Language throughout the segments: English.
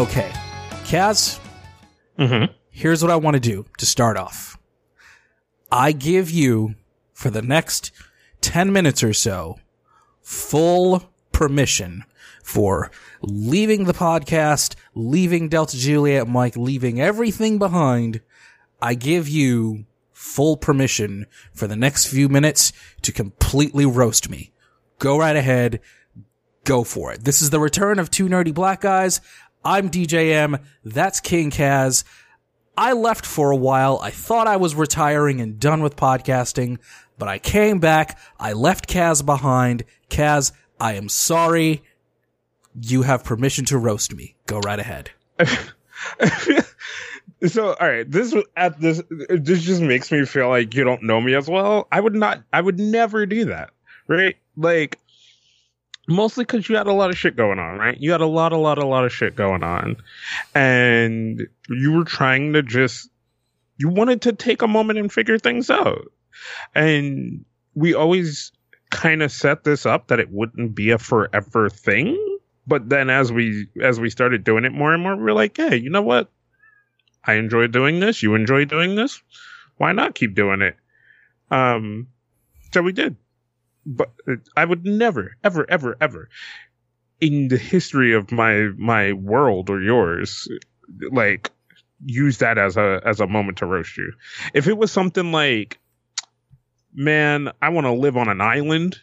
Okay, Kaz, Mm-hmm. here's what I want to do to start off. I give you, for the next 10 minutes or so, full permission for leaving the podcast, leaving Delta Juliet Mike, leaving everything behind. I give you full permission for the next few minutes to completely roast me. Go right ahead. Go for it. This is the return of two nerdy black guys. I'm DJM. That's King Kaz. I left for a while. I thought I was retiring and done with podcasting, but I came back. I left Kaz behind. Kaz, I am sorry. You have permission to roast me. Go right ahead. so all right this at this this just makes me feel like you don't know me as well i would not i would never do that right like mostly because you had a lot of shit going on right you had a lot a lot a lot of shit going on and you were trying to just you wanted to take a moment and figure things out and we always kind of set this up that it wouldn't be a forever thing but then as we as we started doing it more and more we we're like hey you know what I enjoy doing this. You enjoy doing this. Why not keep doing it? Um, so we did. But I would never, ever, ever, ever, in the history of my my world or yours, like use that as a as a moment to roast you. If it was something like, man, I want to live on an island,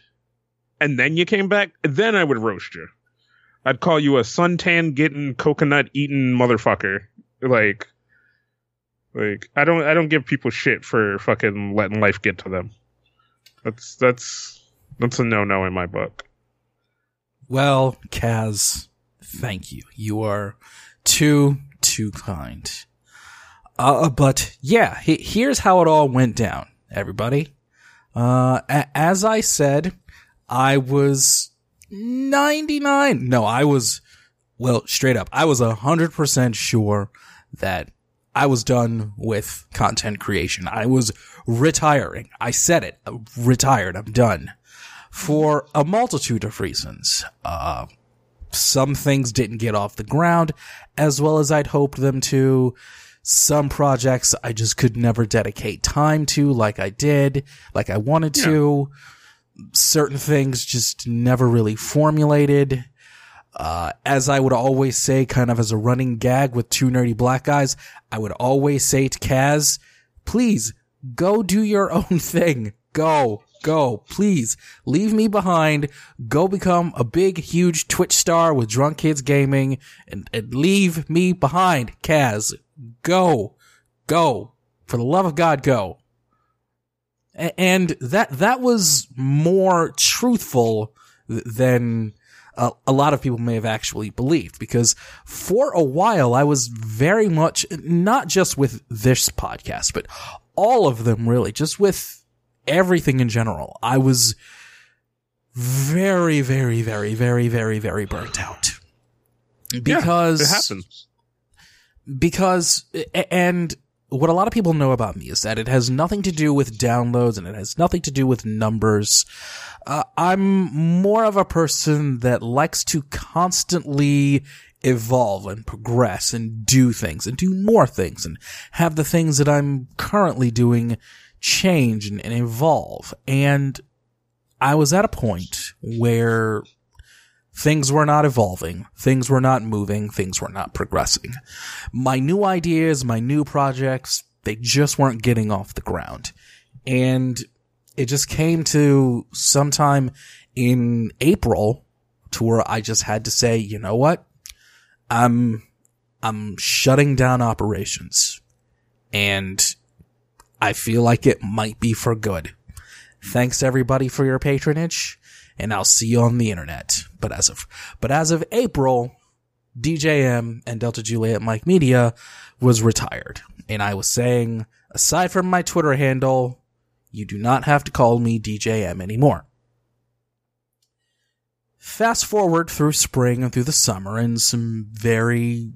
and then you came back, then I would roast you. I'd call you a suntan getting coconut eating motherfucker. Like like I don't I don't give people shit for fucking letting life get to them. That's that's that's a no no in my book. Well, Kaz, thank you. You are too, too kind. Uh, but yeah, he- here's how it all went down, everybody. Uh, a- as I said, I was 99. No, I was, well, straight up, I was 100% sure that I was done with content creation. I was retiring. I said it. Retired. I'm done. For a multitude of reasons. Uh, some things didn't get off the ground as well as I'd hoped them to. Some projects I just could never dedicate time to like I did, like I wanted to. Certain things just never really formulated. Uh, as I would always say, kind of as a running gag with two nerdy black guys, I would always say to Kaz, please go do your own thing. Go, go, please leave me behind. Go become a big, huge Twitch star with drunk kids gaming and, and leave me behind. Kaz, go, go. For the love of God, go. A- And that, that was more truthful th- than a, a lot of people may have actually believed because for a while I was very much not just with this podcast, but all of them really, just with everything in general. I was very, very, very, very, very, very burnt out because it happens. because and what a lot of people know about me is that it has nothing to do with downloads and it has nothing to do with numbers. Uh, I'm more of a person that likes to constantly evolve and progress and do things and do more things and have the things that I'm currently doing change and, and evolve. And I was at a point where things were not evolving, things were not moving, things were not progressing. My new ideas, my new projects, they just weren't getting off the ground. And it just came to sometime in April to where I just had to say, you know what? I'm, I'm shutting down operations and I feel like it might be for good. Thanks everybody for your patronage and I'll see you on the internet. But as of, but as of April, DJM and Delta Juliet Mike Media was retired. And I was saying, aside from my Twitter handle, you do not have to call me DJM anymore. Fast forward through spring and through the summer and some very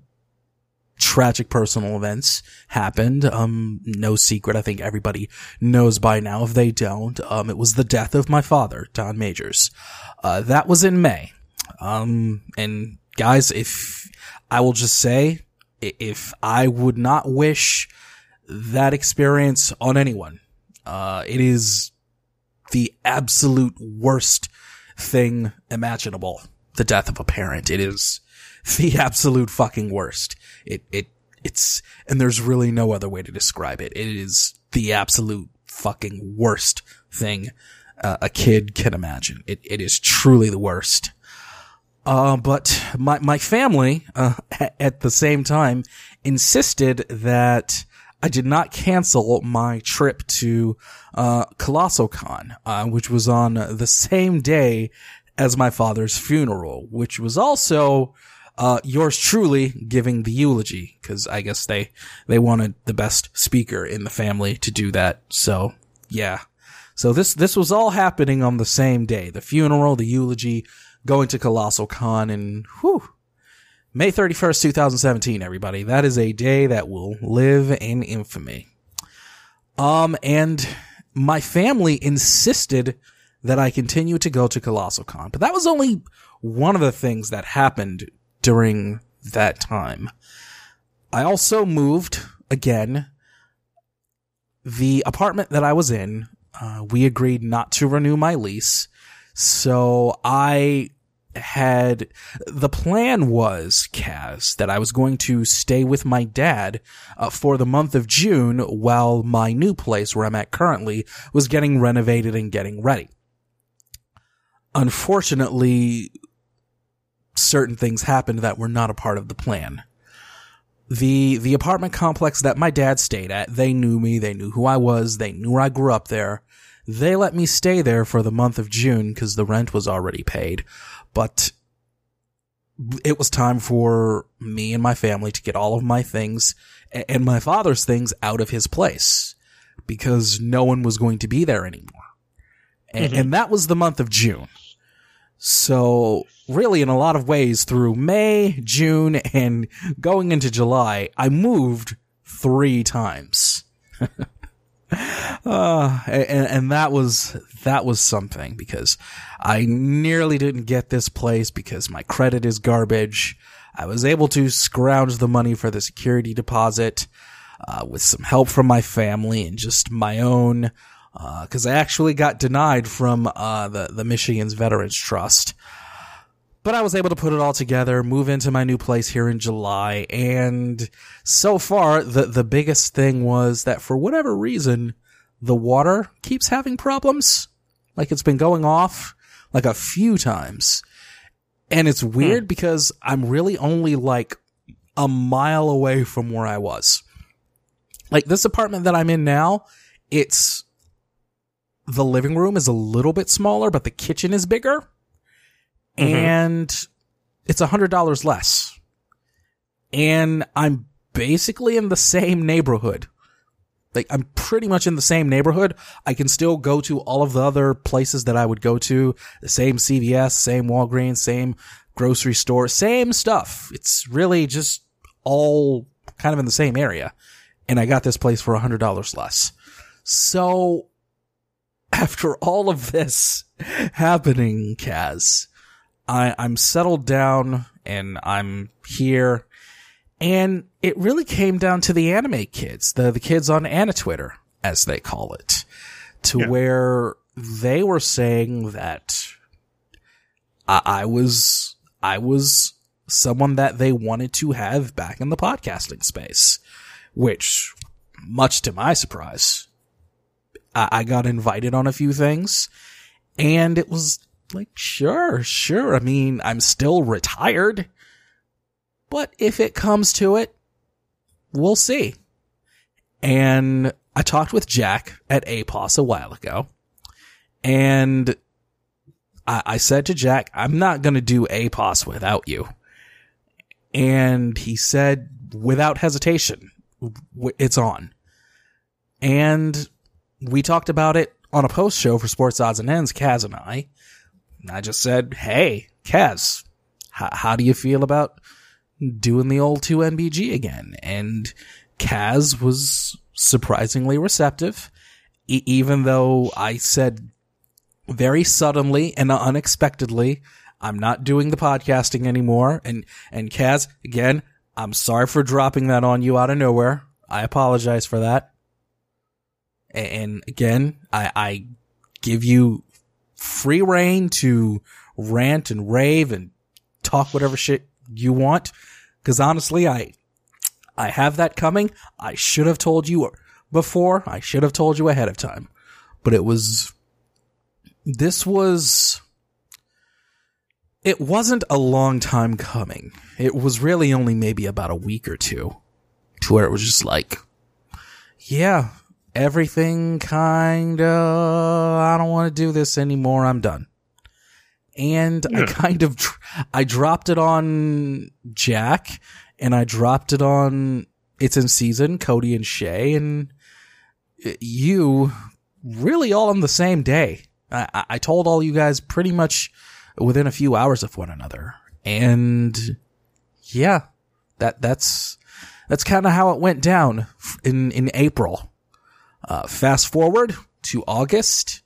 tragic personal events happened. Um, no secret. I think everybody knows by now. If they don't, um, it was the death of my father, Don Majors. Uh, that was in May. Um, and guys, if I will just say, if I would not wish that experience on anyone, uh, it is the absolute worst thing imaginable. The death of a parent. It is the absolute fucking worst. It, it, it's, and there's really no other way to describe it. It is the absolute fucking worst thing uh, a kid can imagine. It, it is truly the worst. Uh, but my, my family, uh, at the same time insisted that I did not cancel my trip to, uh, Colossal Con, uh, which was on the same day as my father's funeral, which was also, uh, yours truly giving the eulogy, cause I guess they, they wanted the best speaker in the family to do that. So, yeah. So this, this was all happening on the same day. The funeral, the eulogy, going to Colossal Con and whew, May 31st, 2017, everybody. That is a day that will live in infamy. Um, and my family insisted that I continue to go to Colossal Con, but that was only one of the things that happened during that time. I also moved again. The apartment that I was in, uh, we agreed not to renew my lease. So I had the plan was Kaz that I was going to stay with my dad uh, for the month of June while my new place where I'm at currently was getting renovated and getting ready. Unfortunately, certain things happened that were not a part of the plan. The the apartment complex that my dad stayed at, they knew me, they knew who I was, they knew where I grew up there. They let me stay there for the month of June because the rent was already paid. But it was time for me and my family to get all of my things and my father's things out of his place because no one was going to be there anymore. And, mm-hmm. and that was the month of June. So really in a lot of ways through May, June, and going into July, I moved three times. uh, and, and that was, that was something because I nearly didn't get this place because my credit is garbage. I was able to scrounge the money for the security deposit, uh, with some help from my family and just my own, uh, cause I actually got denied from, uh, the, the Michigan's Veterans Trust. But I was able to put it all together, move into my new place here in July, and so far, the, the biggest thing was that for whatever reason, the water keeps having problems. Like it's been going off like a few times. And it's weird hmm. because I'm really only like a mile away from where I was. Like this apartment that I'm in now, it's the living room is a little bit smaller, but the kitchen is bigger. Mm-hmm. And it's a hundred dollars less. And I'm basically in the same neighborhood. Like I'm pretty much in the same neighborhood. I can still go to all of the other places that I would go to. The same CVS, same Walgreens, same grocery store, same stuff. It's really just all kind of in the same area. And I got this place for a hundred dollars less. So after all of this happening, Kaz, I, I'm settled down and I'm here and it really came down to the anime kids, the, the kids on AniTwitter, as they call it, to yeah. where they were saying that I, I was, I was someone that they wanted to have back in the podcasting space, which much to my surprise, I, I got invited on a few things and it was like, sure, sure. I mean, I'm still retired. But if it comes to it, we'll see. And I talked with Jack at APOS a while ago. And I, I said to Jack, I'm not going to do APOS without you. And he said, without hesitation, it's on. And we talked about it on a post show for Sports Odds and Ends, Kaz and I. And I just said, Hey, Kaz, h- how do you feel about doing the old 2NBG again. And Kaz was surprisingly receptive, e- even though I said very suddenly and unexpectedly, I'm not doing the podcasting anymore. And, and Kaz, again, I'm sorry for dropping that on you out of nowhere. I apologize for that. And again, I, I give you free reign to rant and rave and talk whatever shit you want. Cause honestly, I, I have that coming. I should have told you before. I should have told you ahead of time, but it was, this was, it wasn't a long time coming. It was really only maybe about a week or two to where it was just like, yeah, everything kind of, I don't want to do this anymore. I'm done. And yeah. I kind of, I dropped it on Jack and I dropped it on It's in Season, Cody and Shay and uh, you really all on the same day. I, I told all you guys pretty much within a few hours of one another. And yeah, that, that's, that's kind of how it went down in, in April. Uh, fast forward to August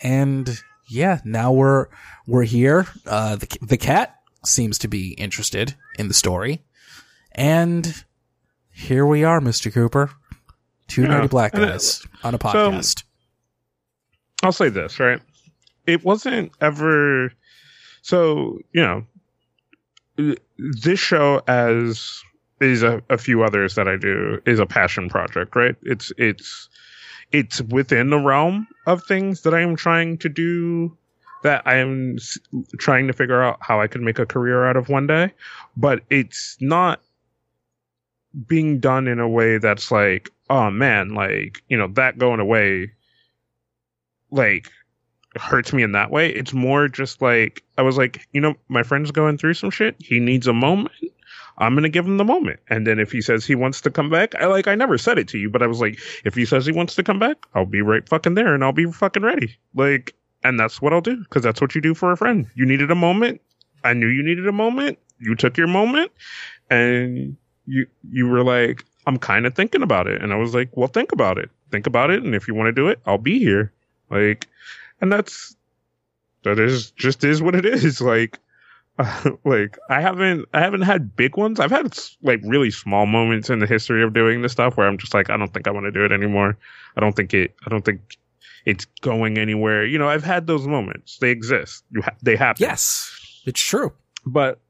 and yeah, now we're, we're here. Uh, the, the cat seems to be interested in the story. And here we are, Mr. Cooper. Two yeah. nerdy black guys on a podcast. So, I'll say this, right? It wasn't ever so, you know, this show as is a, a few others that I do is a passion project, right? It's it's it's within the realm of things that I am trying to do that I am trying to figure out how I can make a career out of one day, but it's not being done in a way that's like, oh man, like, you know, that going away, like, hurts me in that way. It's more just like, I was like, you know, my friend's going through some shit. He needs a moment. I'm gonna give him the moment. And then if he says he wants to come back, I like I never said it to you, but I was like, if he says he wants to come back, I'll be right fucking there and I'll be fucking ready. Like, and that's what I'll do because that's what you do for a friend. You needed a moment. I knew you needed a moment. You took your moment, and you you were like, I'm kind of thinking about it, and I was like, well, think about it, think about it, and if you want to do it, I'll be here. Like, and that's that is just is what it is. Like, uh, like I haven't I haven't had big ones. I've had like really small moments in the history of doing this stuff where I'm just like, I don't think I want to do it anymore. I don't think it. I don't think it's going anywhere. You know, I've had those moments. They exist. You ha- they happen. Yes, it's true. But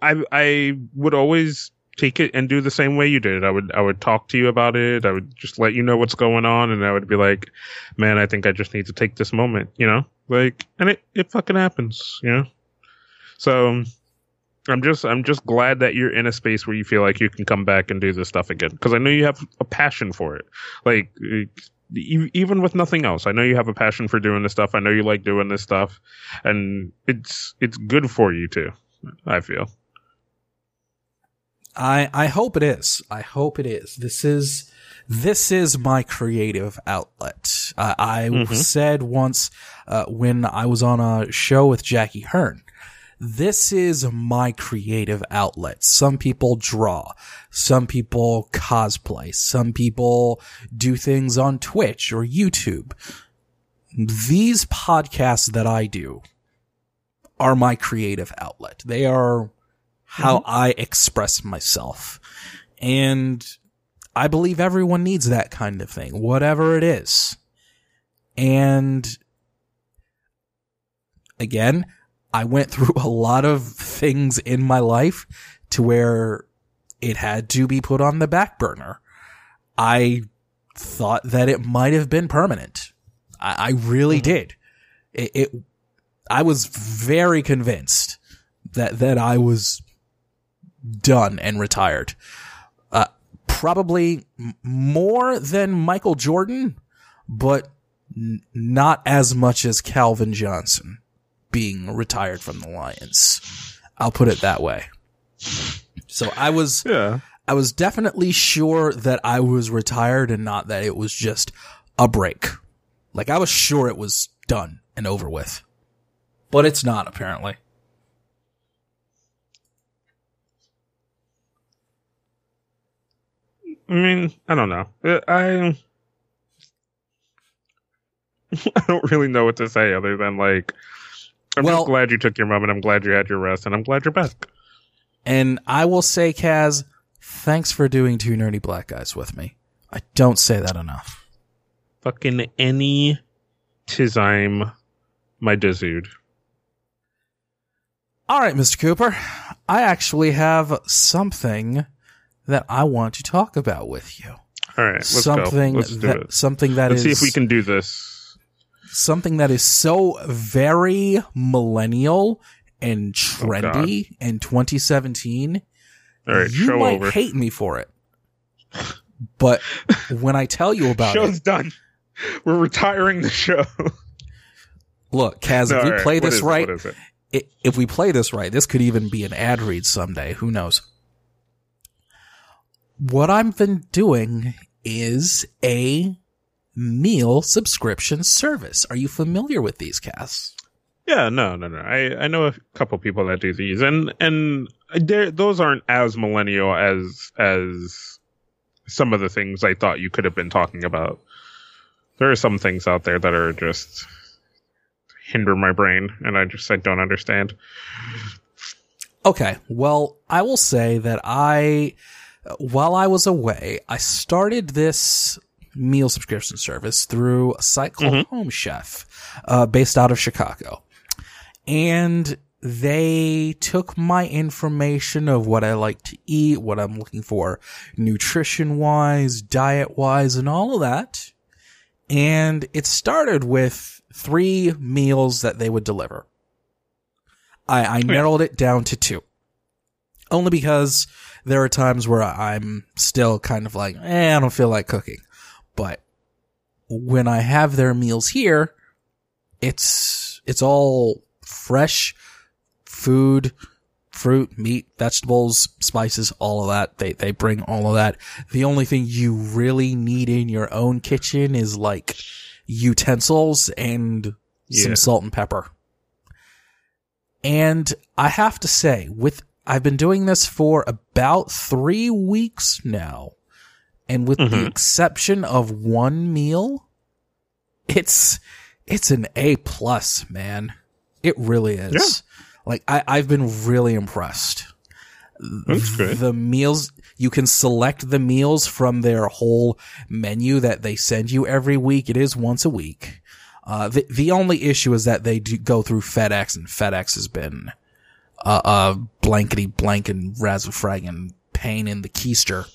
I I would always take it and do the same way you did. I would I would talk to you about it. I would just let you know what's going on, and I would be like, "Man, I think I just need to take this moment," you know, like, and it it fucking happens, you know. So um, I'm just I'm just glad that you're in a space where you feel like you can come back and do this stuff again because I know you have a passion for it. Like even with nothing else, I know you have a passion for doing this stuff. I know you like doing this stuff, and it's it's good for you too. I feel. I I hope it is. I hope it is. This is this is my creative outlet. Uh, I mm-hmm. said once uh, when I was on a show with Jackie Hearn. This is my creative outlet. Some people draw. Some people cosplay. Some people do things on Twitch or YouTube. These podcasts that I do are my creative outlet. They are how mm-hmm. I express myself. And I believe everyone needs that kind of thing, whatever it is. And again, I went through a lot of things in my life to where it had to be put on the back burner. I thought that it might have been permanent. I, I really mm-hmm. did. It, it, I was very convinced that, that I was done and retired. Uh, probably more than Michael Jordan, but n- not as much as Calvin Johnson being retired from the Lions. I'll put it that way. So I was, yeah. I was definitely sure that I was retired and not that it was just a break. Like I was sure it was done and over with, but it's not apparently. I mean, I don't know. Uh, I I don't really know what to say other than like I'm Well- just glad you took your moment. I'm glad you had your rest, and I'm glad you're back. And I will say, Kaz, thanks for doing two nerdy black guys with me. I don't say that enough. Fucking any tizime, my dude. All right, Mr. Cooper. I actually have something that I want to talk about with you. All right, let's something go. Let's do that something that Let's is see if we can do this. something that is so very millennial and oh, trendy in 2017. All right, you might over. hate me for it. But when I tell you about Show's it, done. We're retiring the show. look, Kaz, No, if we right, play what this is right, What is it? if we play this right, this could even be an ad read someday. Who knows? What I've been doing is a meal subscription service. Are you familiar with these, Kaz? Yeah, no, no, no. I, I know a couple people that do these, and and those aren't as millennial as as some of the things I thought you could have been talking about. There are some things out there that are just hinder my brain, and I just I don't understand. Okay. Well, I will say that I, while I was away, I started this meal subscription service through a site called Home Chef, uh, based out of Chicago. And they took my information of what I like to eat, what I'm looking for nutrition wise, diet wise, and all of that. And it started with three meals that they would deliver. I, I narrowed it down to two. Only because there are times where I'm still kind of like, eh, I don't feel like cooking. But when I have their meals here, it's, it's all fresh food, fruit, meat, vegetables, spices, all of that. They, they bring all of that. The only thing you really need in your own kitchen is like utensils and Yeah. some salt and pepper. And I have to say, with, I've been doing this for about three weeks now. And with the Mhm. exception of one meal, it's, it's an A plus, man. It really is. Like, I, I've been really impressed. That's good. The meals, you can select the meals from their whole menu that they send you every week. It is once a week. Uh, the, the only issue is that they do go through FedEx and FedEx has been, uh, uh, blankety blank and razzafragging pain in the keister.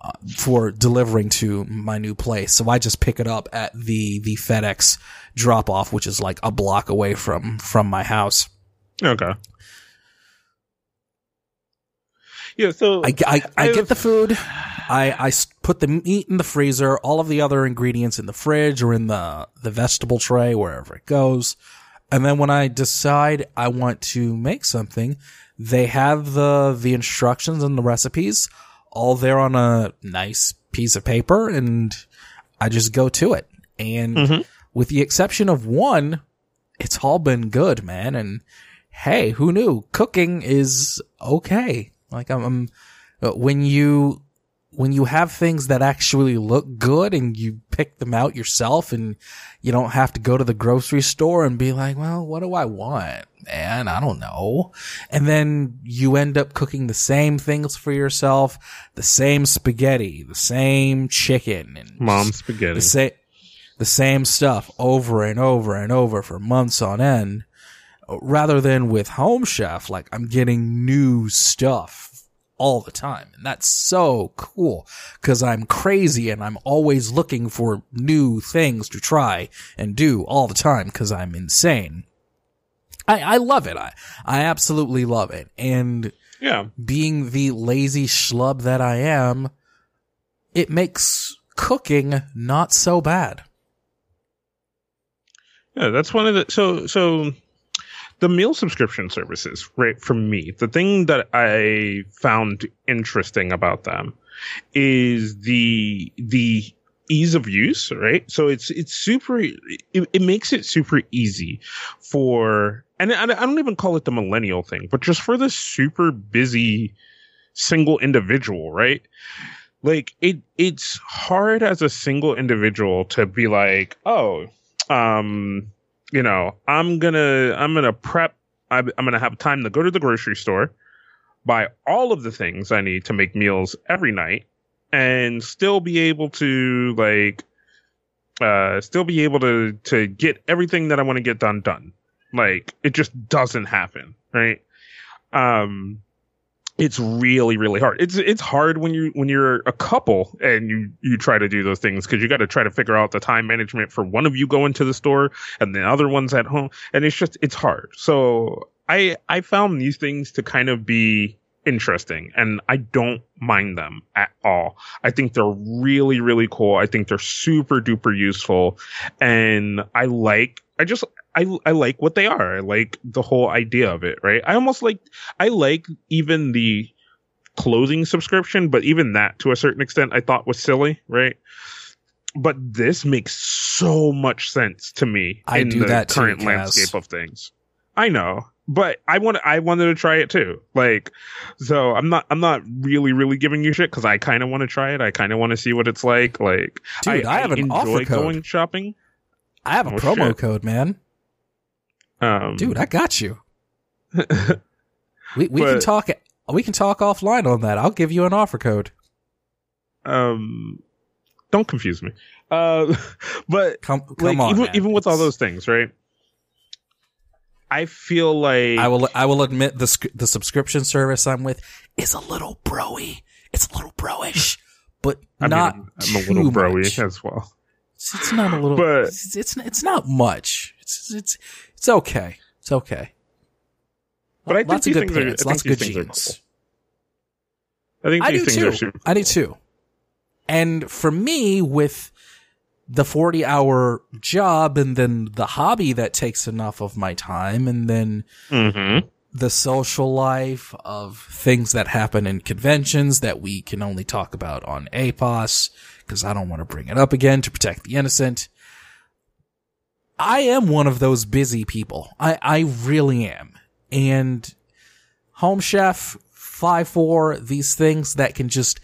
uh, For delivering to my new place, so I just pick it up at the the FedEx drop off, which is like a block away from from my house. Okay. Yeah. So I, I, I I've- get the food. I, I put the meat in the freezer, all of the other ingredients in the fridge or in the, the vegetable tray, wherever it goes. And then when I decide I want to make something, they have the, the instructions and the recipes all there on a nice piece of paper and I just go to it. And Mhm. with the exception of one, it's all been good, man. And hey, who knew cooking is okay? Like I'm, I'm uh, when you when you have things that actually look good and you pick them out yourself and you don't have to go to the grocery store and be like, well, what do I want? Man, I don't know. And then you end up cooking the same things for yourself, the same spaghetti, the same chicken and mom the spaghetti. same the same stuff over and over and over for months on end rather than with home chef like i'm getting new stuff all the time and that's so cool cuz i'm crazy and i'm always looking for new things to try and do all the time cuz i'm insane i i love it i i absolutely love it and yeah. being the lazy schlub that I am, it makes cooking not so bad. Yeah, that's one of the so so the meal subscription services, right? For me, the thing that I found interesting about them is the the ease of use, right? So it's it's super. It, it makes it super easy for, and I, I don't even call it the millennial thing, but just for the super busy single individual, right? Like it, it's hard as a single individual to be like, oh, um, you know, I'm gonna I'm gonna prep. I'm, I'm gonna have time to go to the grocery store, buy all of the things I need to make meals every night, and still be able to like, uh, still be able to to get everything that I want to get done done. Like it just doesn't happen, right? Um, it's really really hard. It's it's hard when you when you're a couple and you you try to do those things because you got to try to figure out the time management for one of you going to the store and the other one's at home and it's just it's hard. So i i found these things to kind of be interesting and i don't mind them at all. I think they're really really cool. I think they're super duper useful and i like i just I I like what they are. I like the whole idea of it, right? I almost like I like even the clothing subscription, but even that to a certain extent I thought was silly, right? But this makes so much sense to me I in the that too, current Kaz. landscape of things. I know, but I want I wanted to try it too. Like, so I'm not I'm not really really giving you shit because I kind of want to try it. I kind of want to see what it's like. Like, Dude, I have an enjoy offer code. going shopping. I have a Oh, promo shit. code, man. Um, Dude, I got you. We we can talk we can talk offline on that. I'll give you an offer code. um don't confuse me uh but Come come like on. even even with all those things right i feel like I will I will admit the the subscription service I'm with is a little broy. It's a little broish, but I mean, not i'm too a little broy much. as well It's, it's not a little, But- it's, it's it's not much. It's it's it's okay. It's okay. But I think lots of these good things are- I lots of good genes. i think I these do things too. are super I do too. And for me, with the 40 hour job and then the hobby that takes enough of my time and then Mhm. the social life of things that happen in conventions that we can only talk about on APOS because I don't want to bring it up again to protect the innocent. I am one of those busy people. I, I really am. And Home Chef, 5-4, these things that can just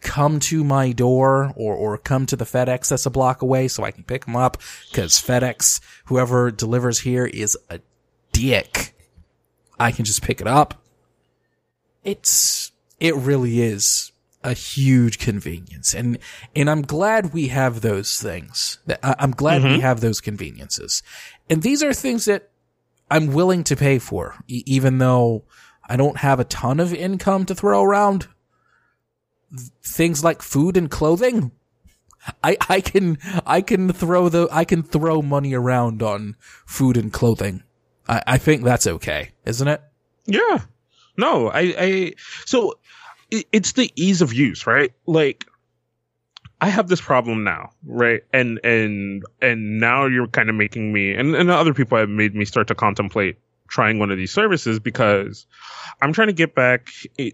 come to my door or, or come to the FedEx that's a block away so I can pick them up because FedEx, whoever delivers here is a dick. I can just pick it up. It's, it really is a huge convenience. And, and I'm glad we have those things. I'm glad we mm-hmm. have those conveniences. And these are things that I'm willing to pay for, e- even though I don't have a ton of income to throw around. Th- Things like food and clothing. I, I can, I can throw the, I can throw money around on food and clothing. I, I think that's okay, isn't it? yeah no i i so it, it's the ease of use right like I have this problem now, right? And and and now you're kind of making me and, and other people have made me start to contemplate trying one of these services because I'm trying to get back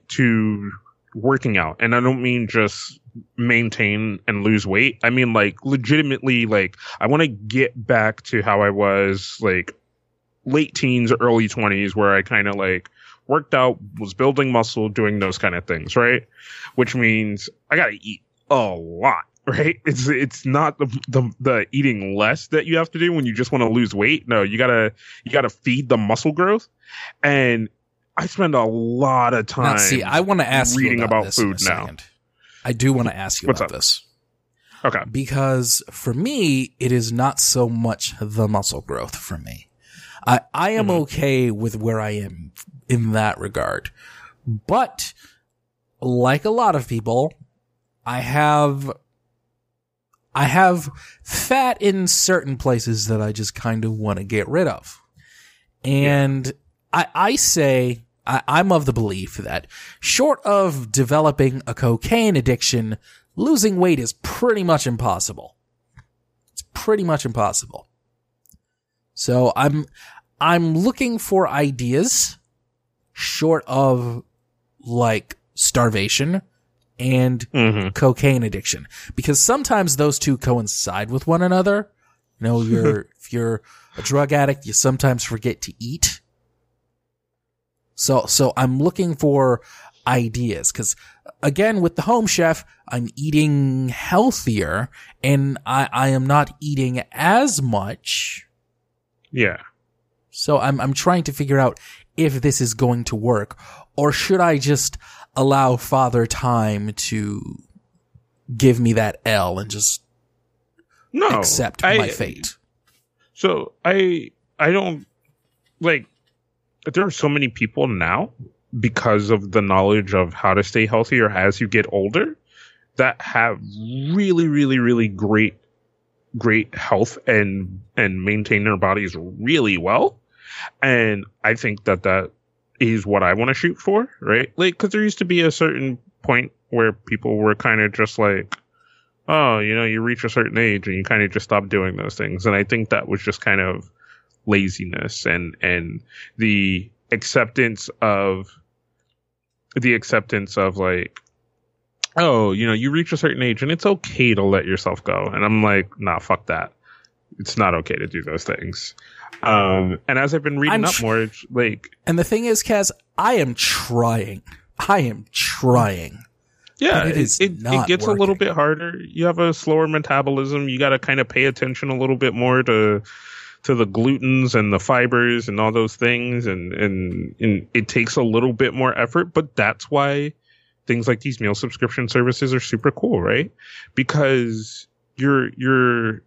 to working out. And I don't mean just maintain and lose weight. I mean like legitimately like I want to get back to how I was like late teens, early 20s where I kind of like worked out, was building muscle, doing those kind of things, right? Which means I got to eat a lot, right? It's it's not the, the the eating less that you have to do when you just want to lose weight. No, you gotta you gotta feed the muscle growth, and I spend a lot of time. Now, see, I want to ask reading you about, about this in a food now. second. I do want to ask you What's about up? this okay, because for me, it is not so much the muscle growth for me. I, I am Mhm. okay with where I am in that regard. But like a lot of people, I have, I have fat in certain places that I just kind of want to get rid of. And I, I say, I, I'm of the belief that short of developing a cocaine addiction, losing weight is pretty much impossible. It's pretty much impossible. So I'm, I'm looking for ideas short of like starvation and hmm cocaine addiction because sometimes those two coincide with one another. You know, you're, if you're a drug addict, you sometimes forget to eat. So, so I'm looking for ideas. Cause again, with the home chef, I'm eating healthier and I, I am not eating as much. Yeah. So I'm, I'm trying to figure out if this is going to work or should I just allow father time to give me that L and just No. accept I- my fate? So I I don't like there are so many people now because of the knowledge of how to stay healthier as you get older that have really really really great great health and and maintain their bodies really well and i think that that is what i want to shoot for right? Like because there used to be a certain point where people were kind of just like oh you know you reach a certain age and you kind of just stop doing those things. And i think that was just kind of laziness and and the acceptance of the acceptance of like oh you know you reach a certain age and it's okay to let yourself go. And i'm like nah fuck that it's not okay to do those things. Um and as i've been reading I'm up tr- more like And the thing is, Kaz, I am trying. I am trying. yeah it it, is it, gets a little bit harder. You have a slower metabolism. You got to kind of pay attention a little bit more to to the glutens and the fibers and all those things and and, and it takes a little bit more effort but that's why things like these meal subscription services are super cool right? Because your your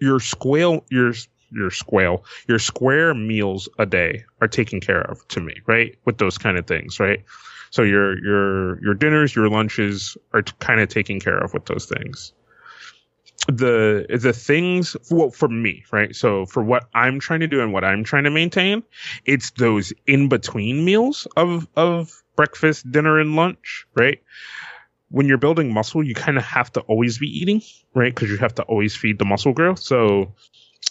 your squale your your squale your square meals a day are taken care of to me right? With those kind of things right? So your your your dinners your lunches are t- kind of taken care of with those things. The the things well for me right? So for what i'm trying to do and what i'm trying to maintain it's those in between meals of of breakfast dinner and lunch right when you're building muscle you kind of have to always be eating right because you have to always feed the muscle growth so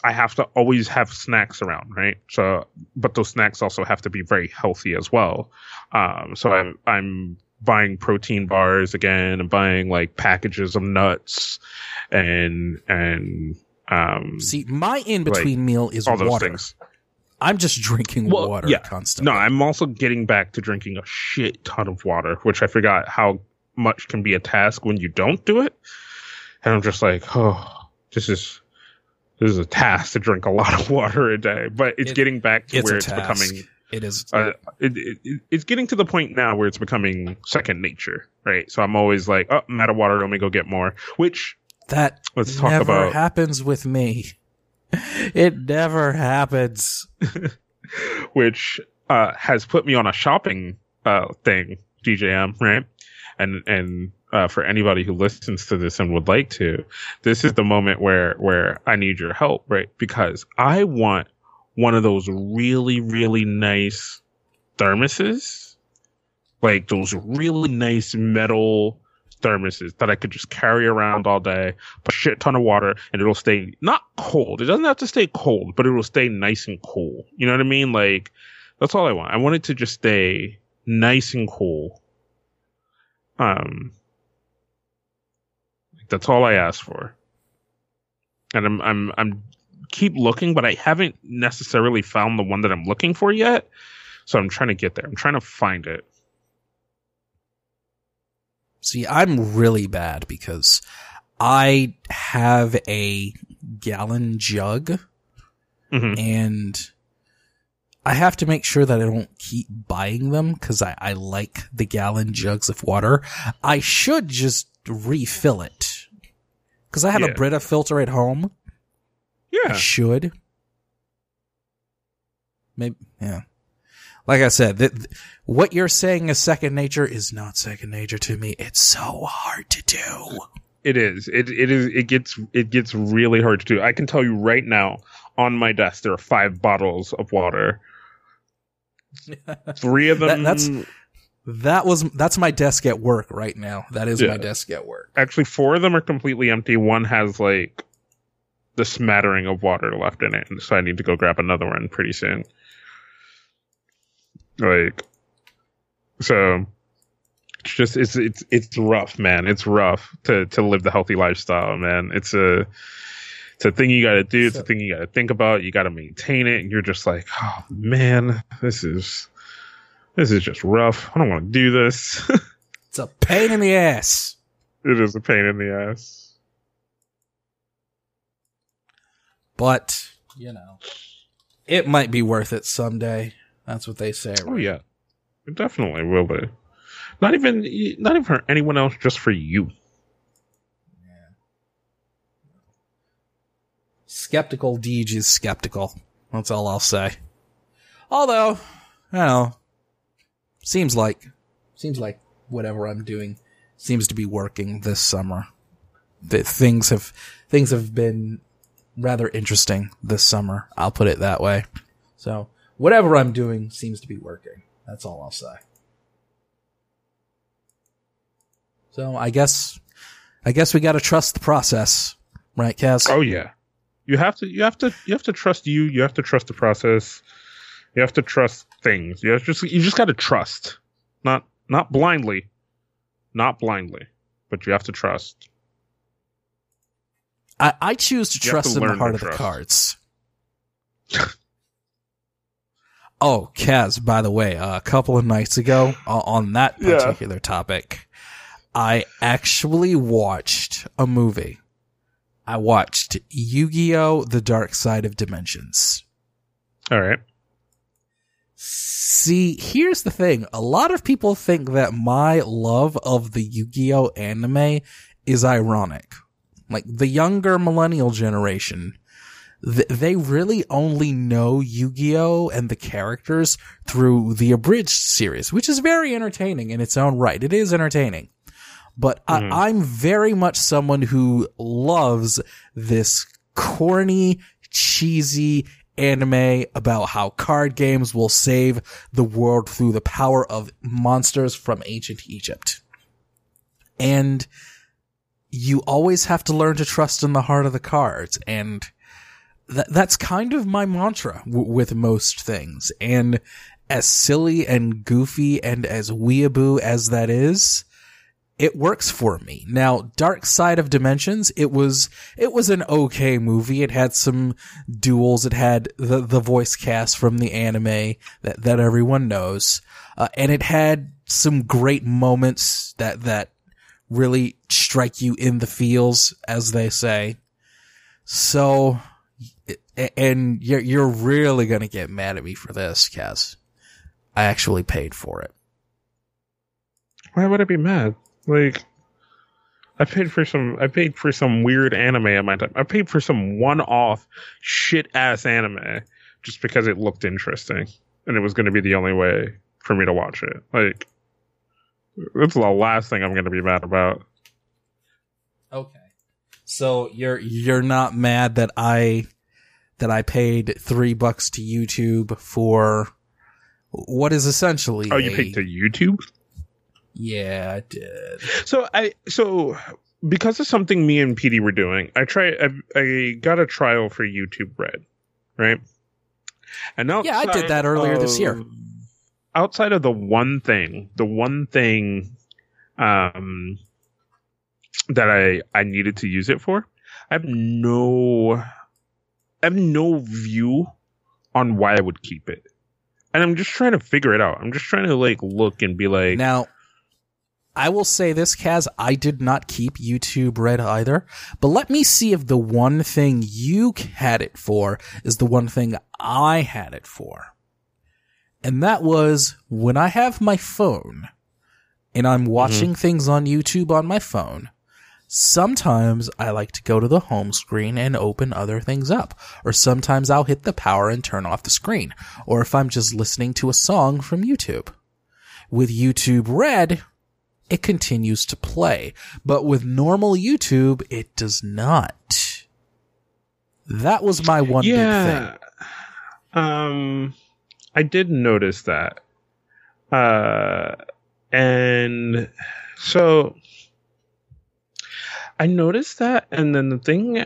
i have to always have snacks around right so but those snacks also have to be very healthy as well um so i'm i'm buying protein bars again and buying like packages of nuts and and um See, my in between meal is all those water. things. I'm just drinking Well, water yeah. constantly. No, I'm also getting back to drinking a shit ton of water, which I forgot how much can be a task when you don't do it. And I'm just like, oh, this is this is a task to drink a lot of water a day. But it's It- getting back to it's where it's task. becoming It is. uh, it, it, it- it's getting to the point now where it's becoming second nature, right? So I'm always like, oh, I'm out of water. Let me go get more. Which that let's talk never about. happens with me. It never happens. which uh, has put me on a shopping uh, thing, DJM, right? And and uh, for anybody who listens to this and would like to, this is the moment where where I need your help, right? Because I want one of those really really nice thermoses, like those really nice metal thermoses that I could just carry around all day, put a shit ton of water, and it'll stay not cold. It doesn't have to stay cold, but it will stay nice and cool. You know what I mean? Like that's all I want. I want it to just stay nice and cool. Um, that's all I ask for. And I'm I'm I'm keep looking, but I haven't necessarily found the one that I'm looking for yet. So I'm trying to get there. I'm trying to find it. See, I'm really bad because I have a gallon jug hmm and I have to make sure that I don't keep buying them because I, I like the gallon jugs of water. I should just refill it because I have Yeah. a Brita filter at home. Yeah, I should. Maybe, yeah. Like I said, th- th- what you're saying is second nature is not second nature to me. It's so hard to do. It is. It it is. It gets it gets really hard to do. I can tell you right now, on my desk there are five bottles of water. Three of That- them. that's- That was that's my desk at work right now. That is Yeah. my desk at work. actually four of them are completely empty. One has like the smattering of water left in it, and so I need to go grab another one pretty soon. Like, so it's just it's it's it's rough, man. It's rough to to live the healthy lifestyle, man. It's a it's a thing you got to do. It's a thing you got to think about. You got to maintain it, and you're just like, oh man, this is This is just rough. I don't want to do this. It's a pain in the ass. it is a pain in the ass. But, you know, it might be worth it someday. That's what they say. Oh yeah, it definitely will be. Not even, not even for anyone else, just for you. Skeptical Deej is skeptical. That's all I'll say. Although, I don't know. Seems like, seems like whatever I'm doing seems to be working this summer. That things have, things have been rather interesting this summer. I'll put it that way. So, whatever I'm doing seems to be working. That's all I'll say. So, I guess, I guess we gotta trust the process. Right, Kaz? Oh yeah, you have to, you have to, you have to trust you. You have to trust the process. You have to trust things. You have just, you just got to trust, not, not blindly, not blindly, but you have to trust. I, I choose to You trust to in the learn heart of the cards. oh, Kaz, by the way, uh, a couple of nights ago uh, on that Yeah. particular topic, I actually watched a movie. I watched Yu-Gi-Oh! The Dark Side of Dimensions. All right. See, here's the thing. A lot of people think that my love of the Yu-Gi-Oh anime is ironic. Like the younger millennial generation, th- they really only know Yu-Gi-Oh and the characters through the abridged series, which is very entertaining in its own right. It is entertaining. But Mhm. I, I'm very much someone who loves this corny, cheesy anime about how card games will save the world through the power of monsters from ancient Egypt. And you always have to learn to trust in the heart of the cards. And th- that's kind of my mantra w- with most things. And as silly and goofy and as weeaboo as that is, it works for me. Now, Dark Side of Dimensions, it was, it was an okay movie. It had some duels. It had the, the voice cast from the anime that, that everyone knows. Uh, and it had some great moments that, that really strike you in the feels, as they say. So, and you're, you're really gonna get mad at me for this, Kaz. I actually paid for it. Why would I be mad? Like, I paid for some. I paid for some weird anime at my time. I paid for some one-off shit ass anime just because it looked interesting and it was going to be the only way for me to watch it. Like, that's the last thing I'm going to be mad about. Okay. So you're you're not mad that I that I paid three bucks to YouTube for what is essentially Oh, you a- paid to YouTube? Yeah, I did. So I so because of something me and PD were doing, I try I, I got a trial for YouTube Red, right? And now Yeah, I did that earlier this year. Outside of the one thing, the one thing um that I I needed to use it for, I have no I have no view on why I would keep it. And I'm just trying to figure it out. I'm just trying to like look and be like Now, I will say this, Kaz, I did not keep YouTube Red either, but let me see if the one thing you had it for is the one thing I had it for. And that was when I have my phone and I'm mm-hmm. watching things on YouTube on my phone. Sometimes I like to go to the home screen and open other things up. Or sometimes I'll hit the power and turn off the screen. Or if I'm just listening to a song from YouTube. With YouTube Red, it continues to play. But with normal YouTube, it does not. That was my one big thing. um i did notice that uh and so i noticed that and then the thing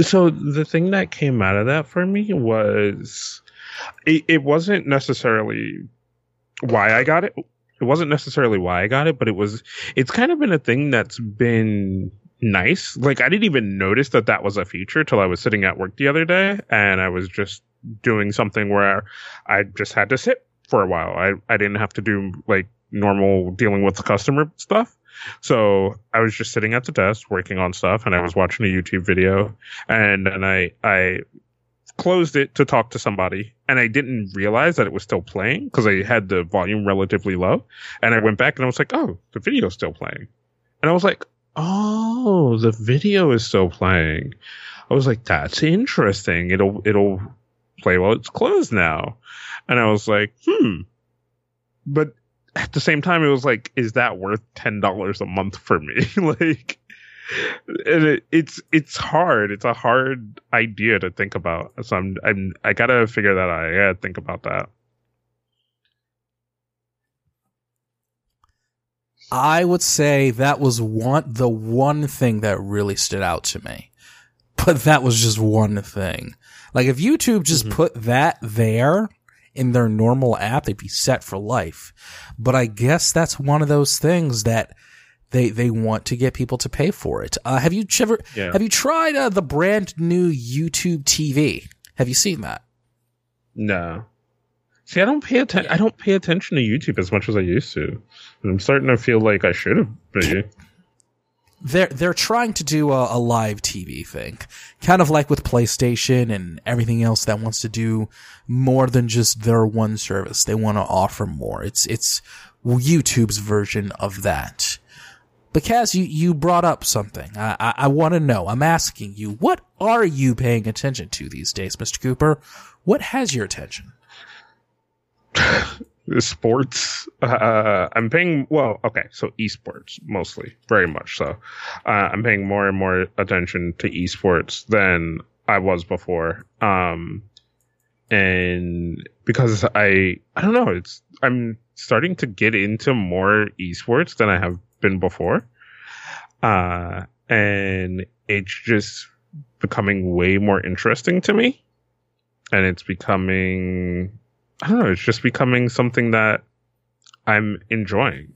so the thing that came out of that for me was it, it wasn't necessarily why i got it it wasn't necessarily why i got it but it was it's kind of been a thing that's been nice. Like I didn't even notice that that was a feature till I was sitting at work the other day and I was just doing something where I just had to sit for a while. I I didn't have to do like normal dealing with the customer stuff. So I was just sitting at the desk working on stuff and I was watching a YouTube video and then I I closed it to talk to somebody and I didn't realize that it was still playing because I had the volume relatively low. And I went back and I was like, oh, the video's still playing. And I was like, oh, the video is still playing. I was like, that's interesting. It'll it'll play while it's closed now. And I was like, hmm. But at the same time, it was like, is that worth ten dollars a month for me? like, it, it's it's hard. It's a hard idea to think about. So I'm I'm I gotta figure that out. I gotta think about that. I would say that was one the one thing that really stood out to me. But that was just one thing. Like if YouTube just mm-hmm. put that there in their normal app, they'd be set for life. But I guess that's one of those things that they they want to get people to pay for it. Uh, have you ever yeah. have you tried uh, the brand new YouTube TV? Have you seen that? No. See, I don't pay attention. I don't pay attention to YouTube as much as I used to. And I'm starting to feel like I should have. They're they're trying to do a, a, live TV thing, kind of like with PlayStation and everything else that wants to do more than just their one service. They want to offer more. It's it's YouTube's version of that. But Kaz, you, you brought up something. I, I, I want to know. I'm asking you, what are you paying attention to these days, Mr. Cooper? What has your attention? sports. Uh, I'm paying, well, okay, so esports mostly, very much so. Uh, I'm paying more and more attention to esports than I was before. Um, and because I, I don't know, it's, I'm starting to get into more esports than I have been before. Uh, and it's just becoming way more interesting to me. And it's becoming, I don't know, it's just becoming something that I'm enjoying.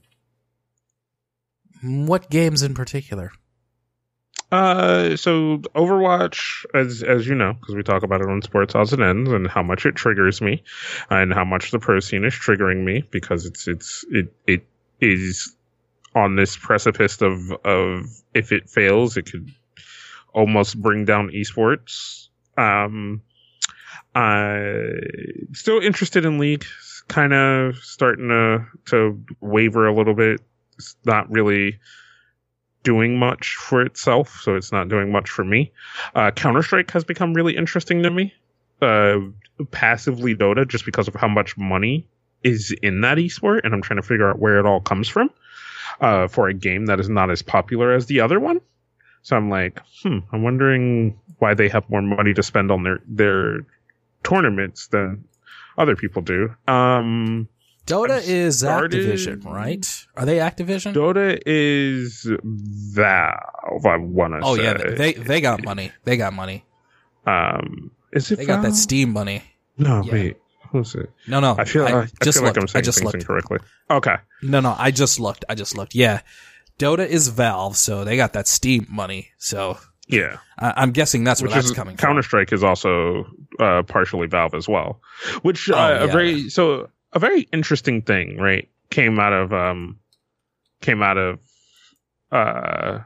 What games in particular? Uh, so Overwatch, as as you know, because we talk about it on Sports Odds and Ends, and how much it triggers me, and how much the pro scene is triggering me because it's it's it it is on this precipice of of if it fails, it could almost bring down esports. Um, uh, still interested in League, kind of starting to to waver a little bit. It's not really doing much for itself, so it's not doing much for me. Uh, Counter Strike has become really interesting to me. Uh, passively Dota, just because of how much money is in that esport, and I'm trying to figure out where it all comes from uh, for a game that is not as popular as the other one. So I'm like, hmm, I'm wondering why they have more money to spend on their their tournaments than other people do. Um, Dota is Activision, right? Are they Activision? Dota is Valve. I want to. Say. Oh say. yeah, they they got money. They got money. Um, is it? They Valve? got that Steam money. No, yeah. wait. No, no. I feel, I, I just feel like I'm saying I just things looked. incorrectly. Okay. No, no. I just looked. I just looked. Yeah. Dota is Valve, so they got that Steam money. So yeah, I, am guessing that's where which that's coming. Counter Strike is also uh, partially Valve as well, which uh, oh, yeah. a very so a very interesting thing, right? Came out of um, came out of uh,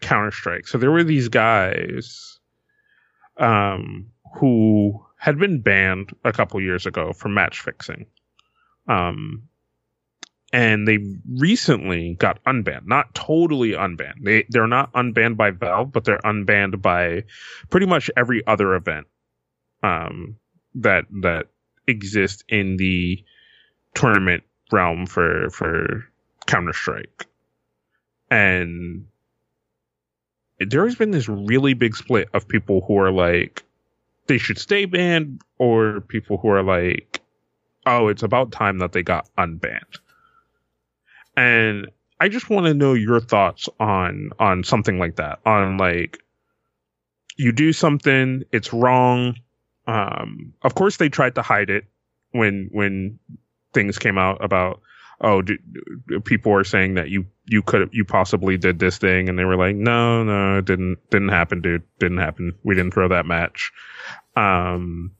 Counter Strike. So there were these guys, um, who had been banned a couple years ago for match fixing. Um, and they recently got unbanned. Not totally unbanned. They they're not unbanned by Valve, but they're unbanned by pretty much every other event um, that that exists in the tournament realm for for Counter Strike. And there has been this really big split of people who are like, they should stay banned or people who are like, oh, it's about time that they got unbanned. And I just want to know your thoughts on on something like that. On like you do something, it's wrong. Um, of course, they tried to hide it when when things came out about oh, do, do, people were saying that you you could you possibly did this thing, and they were like, no, no, it didn't didn't happen, dude, didn't happen. We didn't throw that match. Um,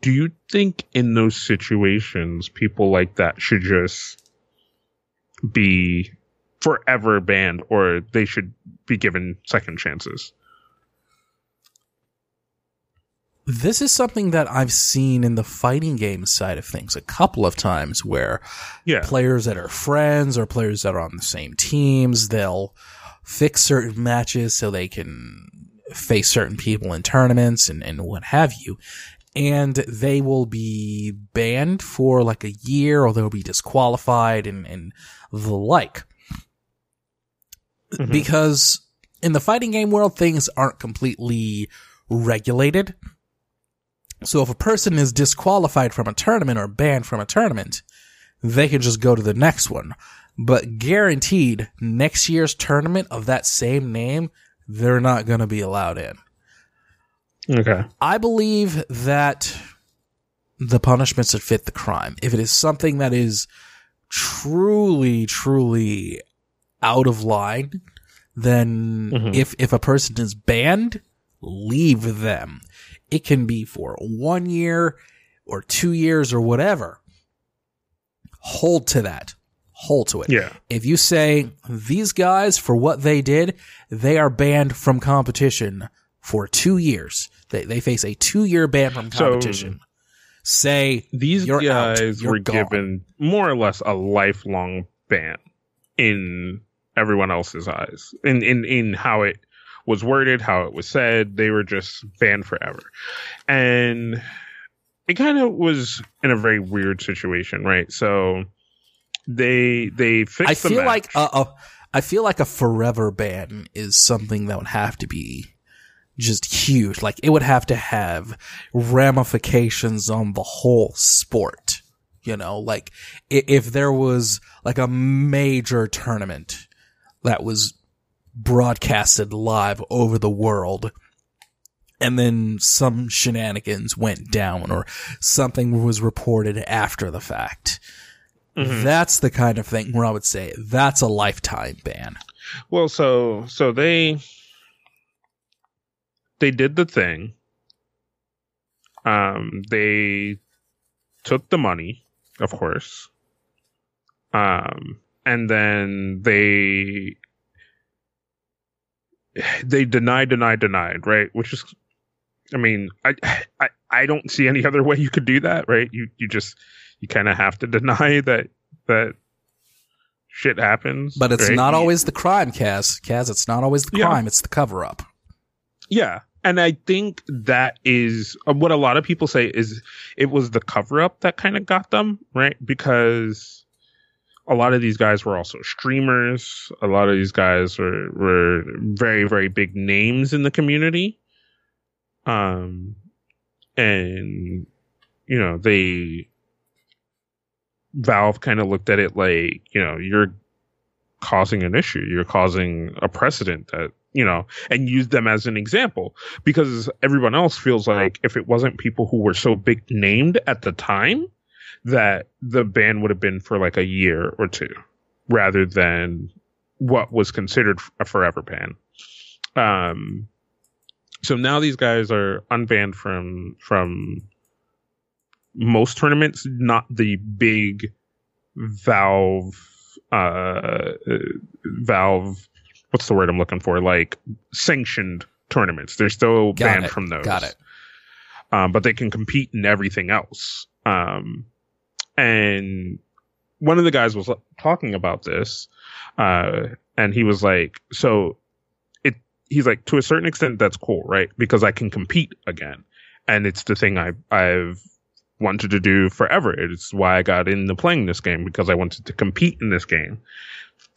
do you think in those situations people like that should just be forever banned or they should be given second chances? This is something that I've seen in the fighting game side of things a couple of times where Yeah. players that are friends or players that are on the same teams, they'll fix certain matches so they can face certain people in tournaments and, and what have you. And they will be banned for like a year or they'll be disqualified and, and the like. Mhm. Because in the fighting game world, things aren't completely regulated. So if a person is disqualified from a tournament or banned from a tournament, they can just go to the next one. But guaranteed, next year's tournament of that same name, they're not going to be allowed in. Okay. I believe that the punishments should fit the crime. If it is something that is truly, truly out of line, then Mhm. if, if a person is banned, leave them. It can be for one year or two years or whatever. Hold to that. Hold to it. Yeah. If you say these guys for what they did, they are banned from competition for two years. They they face a two year ban from competition. So- say These guys were gone. given more or less a lifelong ban in everyone else's eyes. In in in how it was worded, how it was said, they were just banned forever. And it kind of was in a very weird situation, right? So they they fixed I feel like a, a I feel like a forever ban is something that would have to be just huge. Like it would have to have ramifications on the whole sport. You know, like if there was like a major tournament that was broadcasted live over the world and then some shenanigans went down or something was reported after the fact. Mhm. That's the kind of thing where I would say that's a lifetime ban. Well, so so they they did the thing. Um, they took the money, of course. Um, and then they they denied, denied, denied, right? Which is, I mean, I I I don't see any other way you could do that, right? You you just you kind of have to deny that that shit happens, But it's right? not always the crime, Kaz. Kaz, it's not always the Yeah. crime, it's the cover up. Yeah. And I think that is uh, what a lot of people say is it was the cover up that kind of got them, right? Because a lot of these guys were also streamers. A lot of these guys were, were very, very big names in the community. Um, and, you know, they, Valve kind of looked at it like, you know, you're causing an issue. You're causing a precedent that, you know, and use them as an example because everyone else feels like if it wasn't people who were so big named at the time that the ban would have been for like a year or two rather than what was considered a forever ban. Um, so now these guys are unbanned from from most tournaments, not the big Valve uh Valve what's the word I'm looking for? Like sanctioned tournaments. They're still Got banned it. from those. Got it. Um, but they can compete in everything else. Um, and one of the guys was talking about this, uh, and he was like, so it, he's like, to a certain extent, that's cool, right? Because I can compete again. And it's the thing I, I've wanted to do forever. It's why I got into playing this game because I wanted to compete in this game.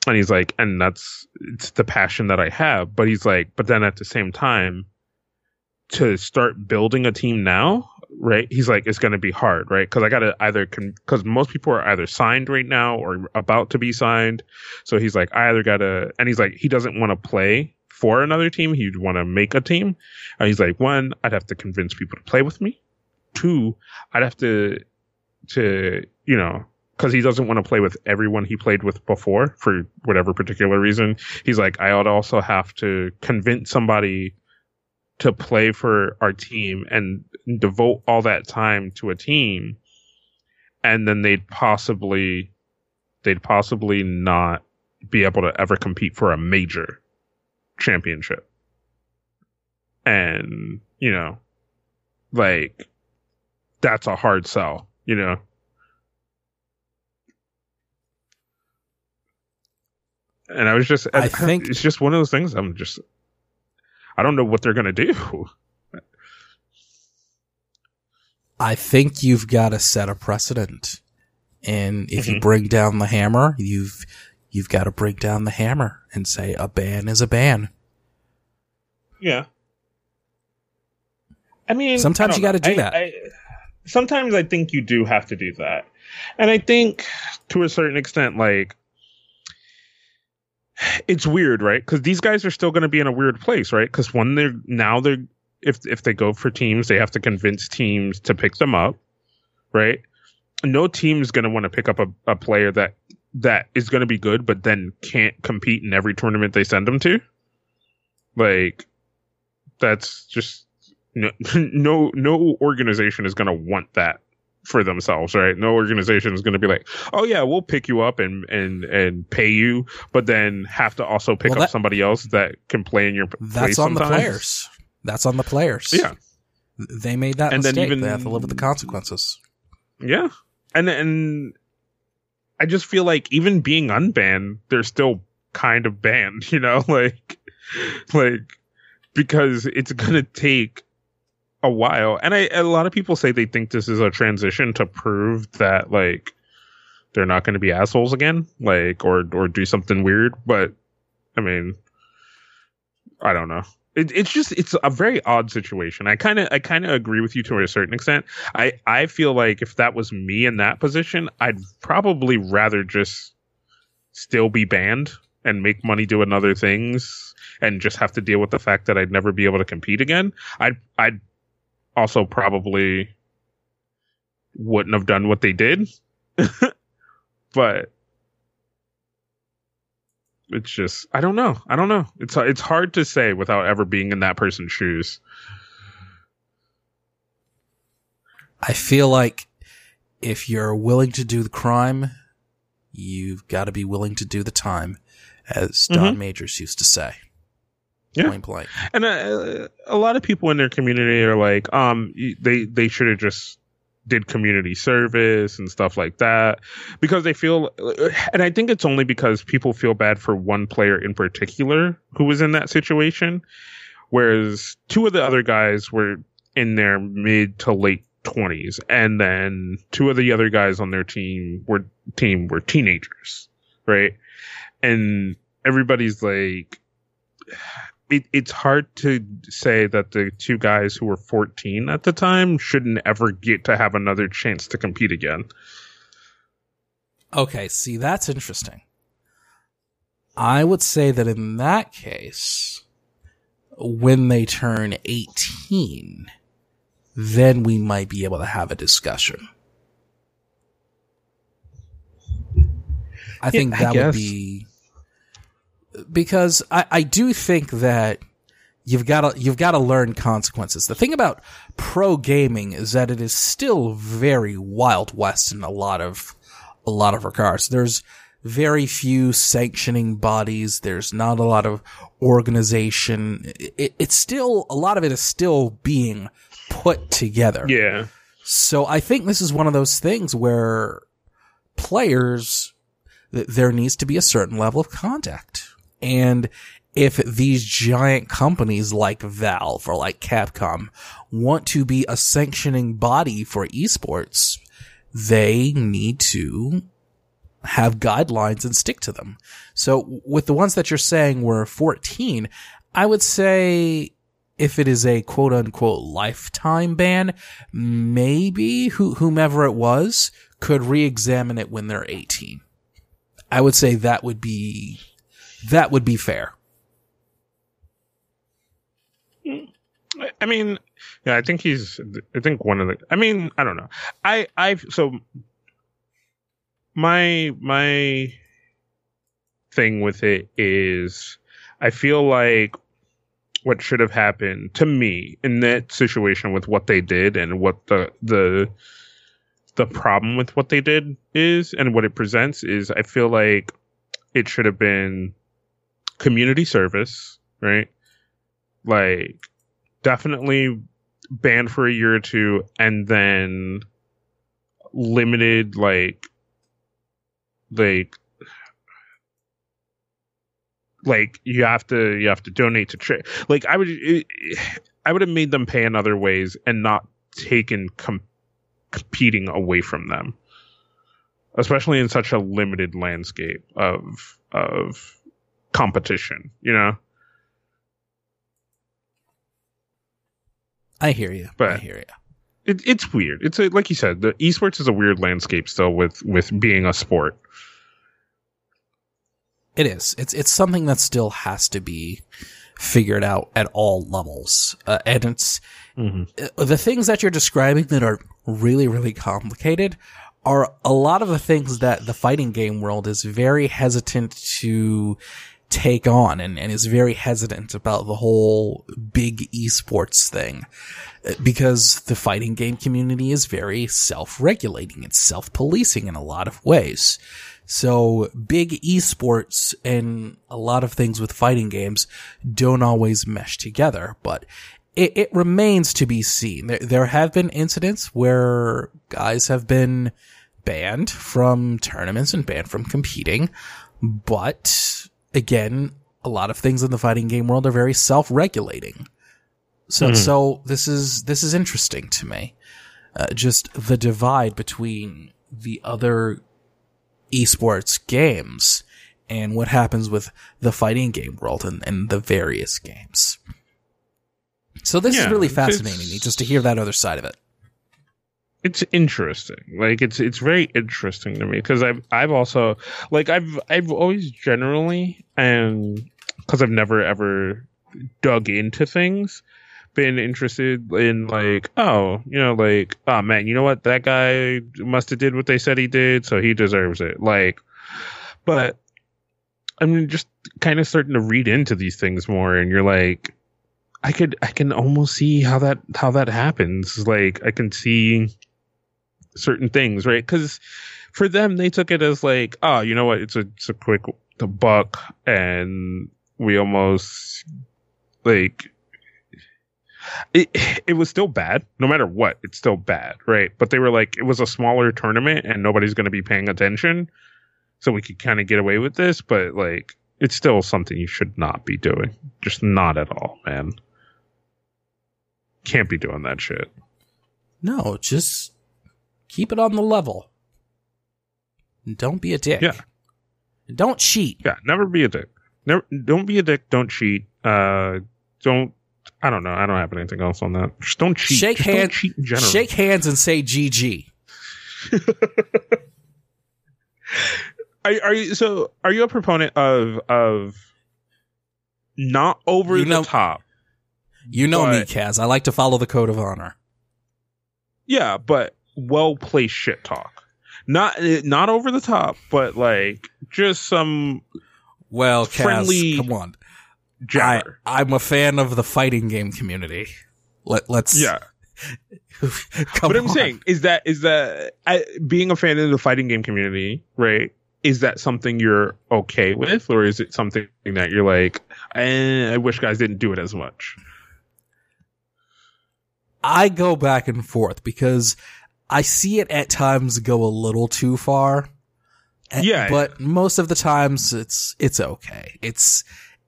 And he's like, and that's, it's the passion that I have. But he's like, but then at the same time, to start building a team now, right? He's like, it's going to be hard, right? Because I got to either, because most people are either signed right now or about to be signed. So he's like, I either got to, and he's like, he doesn't want to play for another team. He'd want to make a team. And he's like, one, I'd have to convince people to play with me. Two, I'd have to, to, you know, because he doesn't want to play with everyone he played with before for whatever particular reason. He's like, I would also have to convince somebody to play for our team and devote all that time to a team and then they'd possibly they'd possibly not be able to ever compete for a major championship. And you know like that's a hard sell you know? And i was just I think- it's just one of those things i'm just i don't know what they're gonna do I think you've got to set a precedent. And if you Mhm. bring down the hammer, you've you've got to break down the hammer and say a ban is a ban. Yeah. I mean, Sometimes I you gotta do I- that. I, sometimes I think you do have to do that. And I think to a certain extent, like, it's weird, right? Because these guys are still going to be in a weird place, right? Because when they're now they're if if they go for teams, they have to convince teams to pick them up, right? No team's going to want to pick up a, a player that that is going to be good, but then can't compete in every tournament they send them to. Like, that's just no no no organization is going to want that for themselves, right? No organization is going to be like, "Oh yeah, we'll pick you up and and and pay you," but then have to also pick Well, up somebody else that can play in your That's on the players. That's on the players. Yeah, They made that And then mistake. even- they have to live with the consequences. yeah, and and I just feel like even being unbanned, they're still kind of banned, you know, like like because it's gonna take a while. And I a lot of people say they think this is a transition to prove that like they're not going to be assholes again, like or or do something weird. But I mean, I don't know. It, it's just it's a very odd situation. I kind of I kind of agree with you to a certain extent. I I feel like if that was me in that position, I'd probably rather just still be banned and make money doing other things and just have to deal with the fact that I'd never be able to compete again. I'd I'd also probably wouldn't have done what they did. but it's just I don't know. I don't know. It's it's hard to say without ever being in that person's shoes. I feel like if you're willing to do the crime, you've got to be willing to do the time, as Don mm-hmm. Majors used to say. Yeah. Point blank. And uh, a lot of people in their community are like, um, they they should have just did community service and stuff like that because they feel, and I think it's only because people feel bad for one player in particular who was in that situation, whereas two of the other guys were in their mid to late twenties, and then two of the other guys on their team were team were teenagers, right? And everybody's like it, it's hard to say that the two guys who were 14 at the time shouldn't ever get to have another chance to compete again. Okay, see, that's interesting. I would say that in that case, when they turn 18, then we might be able to have a discussion. I think I that would be because I, I do think that you've got to you've got to learn consequences. The thing about pro gaming is that it is still very wild west in a lot of a lot of regards. There's very few sanctioning bodies. There's not a lot of organization. It, it's still a lot of it is still being put together. Yeah. So I think this is one of those things where players, th- there needs to be a certain level of contact. And if these giant companies like Valve or like Capcom want to be a sanctioning body for esports, they need to have guidelines and stick to them. So with the ones that you're saying were 14, I would say if it is a quote unquote lifetime ban, maybe who, whomever it was could re-examine it when they're 18. I would say that would be, that would be fair. I mean, yeah, I think he's, I think one of the, I mean, I don't know. I, I, so my, my thing with it is I feel like what should have happened to me in that situation with what they did and what the the the problem with what they did is and what it presents is I feel like it should have been community service, right? Like definitely banned for a year or two and then limited like like like you have to you have to donate to trade like i would it, i would have made them pay in other ways and not taken com- competing away from them especially in such a limited landscape of of competition you know I hear you. But- I hear you. it, it's weird it's a, like you said the esports is a weird landscape still with with being a sport It is. It's it's something that still has to be figured out at all levels, uh, and it's mm-hmm. uh, the things that you're describing that are really really complicated are a lot of the things that the fighting game world is very hesitant to take on and, and is very hesitant about the whole big esports thing Uh, because the fighting game community is very self-regulating it's self-policing in a lot of ways so big esports and a lot of things with fighting games don't always mesh together, but it, it remains to be seen. There, there have been incidents where guys have been banned from tournaments and banned from competing, but again, a lot of things in the fighting game world are very self-regulating. So, Mhm. so this is, this is interesting to me. Uh, just the divide between the other esports games and what happens with the fighting game world and, and the various games. So this is really fascinating me just to hear that other side of it. It's interesting. Like it's it's very interesting to me because i've i've also like i've i've always generally um, and because i've never ever dug into things been interested in like oh you know like oh man you know what? That guy must have did what they said he did so he deserves it. Like but i'm just kind of starting to read into these things more and you're like i could i can almost see how that how that happens. Like i can see certain things, right? Because for them, they took it as like, oh, you know what? It's a it's a quick the buck, and we almost like it. It was still bad, no matter what. It's still bad, right? But they were like, it was a smaller tournament, and nobody's going to be paying attention, so we could kind of get away with this. But like, it's still something you should not be doing. Just not at all, man. Can't be doing that shit. No, just keep it on the level. Don't be a dick. Yeah. Don't cheat. Yeah, never be a dick. Never, don't be a dick. Don't cheat. Uh, don't. I don't know. I don't have anything else on that. Just don't cheat. Shake Just don't cheat in general. Shake hands and say GG. Are, are you so? Are you a proponent of of not over You the top? You know me, Kaz. I like to follow the code of honor. Yeah, but well placed shit talk. Not not over the top, but like just some Well, Friendly- come on. I, jabber. I'm a fan of the fighting game community. Let, let's yeah. but I'm on. saying is that is that I, being a fan of the fighting game community, right? Is that something you're okay with, or is it something that you're like, eh, I wish guys didn't do it as much? I go back and forth because I see it at times go a little too far. And- Yeah. But most of the times it's, it's okay. It's,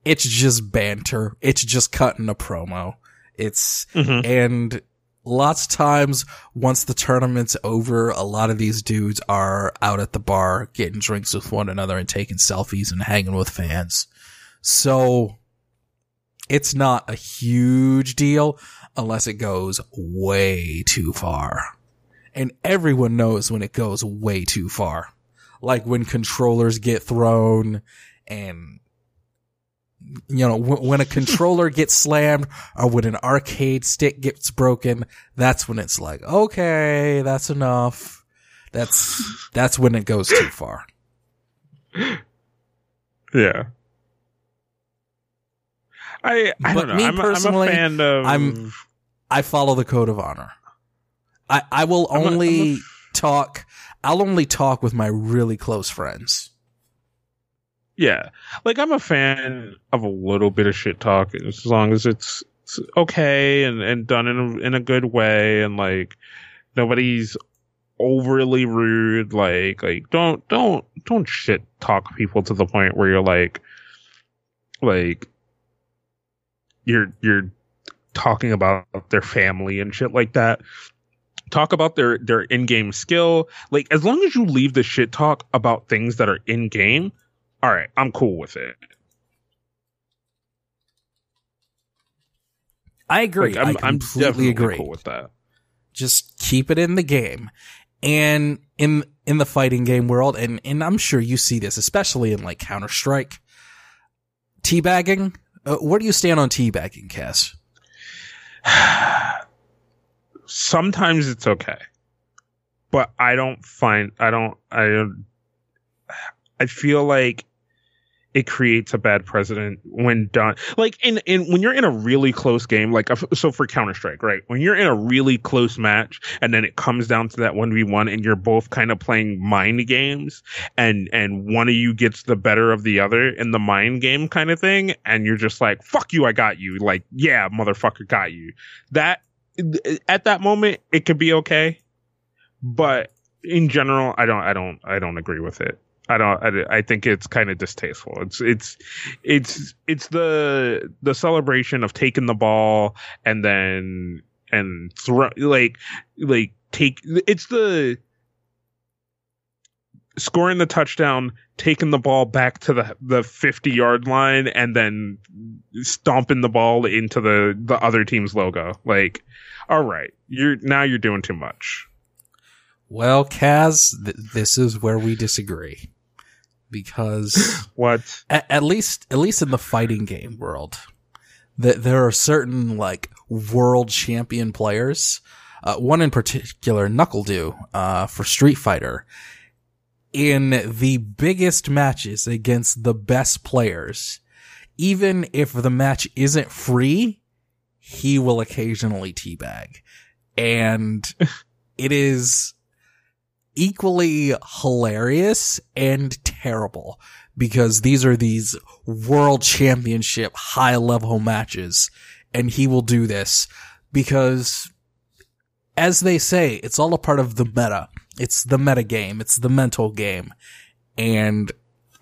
it's just banter. It's just cutting a promo. It's, Mm-hmm. and lots of times once the tournament's over, a lot of these dudes are out at the bar getting drinks with one another and taking selfies and hanging with fans. So it's not a huge deal unless it goes way too far. And everyone knows when it goes way too far. Like when controllers get thrown and you know, when a controller gets slammed or when an arcade stick gets broken, that's when it's like, okay, that's enough. That's, that's when it goes too far. Yeah. I I But me I'm, personally, a fan of. I'm- I follow the code of honor. I, I will I'm a- I'm only talk. I'll only talk with my really close friends. yeah, like I'm a fan of a little bit of shit talk as long as it's, it's okay and and done in a, in a good way and like nobody's overly rude. Like like don't don't don't shit talk people to the point where you're like like you're you're talking about their family and shit like that. Talk about their their in-game skill. Like as long as you leave the shit talk about things that are in game, all right, I'm cool with it. I agree. Like, I'm, I I'm completely definitely agree. cool with that. Just keep it in the game. And in in the fighting game world, and, and I'm sure you see this, especially in like Counter Strike, teabagging. Uh, where do you stand on teabagging, Kaz? Sometimes it's okay, but I don't find I don't I don't I feel like it creates a bad precedent when done like in in when you're in a really close game like so for Counter Strike right when you're in a really close match and then it comes down to that 1v1 and you're both kind of playing mind games and and one of you gets the better of the other in the mind game kind of thing and you're just like fuck you I got you like yeah motherfucker got you. That at that moment it could be okay but in general I don't I don't I don't agree with it I don't. I, I think it's kind of distasteful. It's it's it's it's the the celebration of taking the ball and then and throw like like take. It's the scoring the touchdown, taking the ball back to the the fifty yard line, and then stomping the ball into the the other team's logo. Like, all right, you're now you're doing too much. Well, Kaz, th- this is where we disagree. Because What? at, at least, at least in the fighting game world, that there are certain like world champion players. Uh, one in particular, Knuckle uh, for Street Fighter. In the biggest matches against the best players, even if the match isn't free, he will occasionally teabag. And it is equally hilarious and terrible because these are these world championship high level matches and he will do this because as they say, it's all a part of the meta. It's the meta game. It's the mental game. And